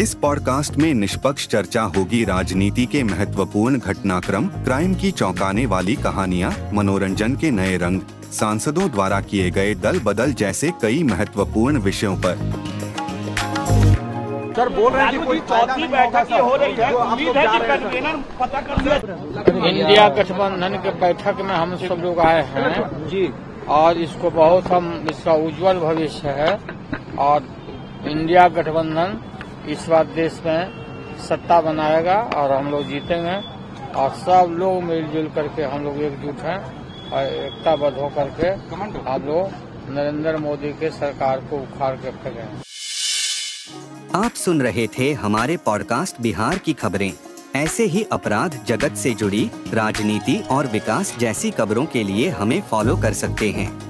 इस पॉडकास्ट में निष्पक्ष चर्चा होगी राजनीति के महत्वपूर्ण घटनाक्रम क्राइम की चौंकाने वाली कहानियाँ मनोरंजन के नए रंग सांसदों द्वारा किए गए दल बदल जैसे कई महत्वपूर्ण विषयों पर। सर बोल रहे हैं कि कोई चौथी बैठक ये हो रही है। उम्मीद है कि कन्वीनर पता कर लिया इंडिया गठबंधन के बैठक में हम सब लोग आए हैं जी। और इसको बहुत हम इसका उज्जवल भविष्य है। और इंडिया गठबंधन इस बार देश में सत्ता बनाएगा और हम लोग जीतेंगे। और सब लोग मिलजुल करके हम लोग एकजुट हैं और एकताबद्ध होकर के हम लोग नरेंद्र मोदी के सरकार को उखाड़ के फेंकेंगे आप सुन रहे थे हमारे पॉडकास्ट बिहार की खबरें। ऐसे ही अपराध जगत से जुड़ी, राजनीति और विकास जैसी खबरों के लिए हमें फॉलो कर सकते हैं।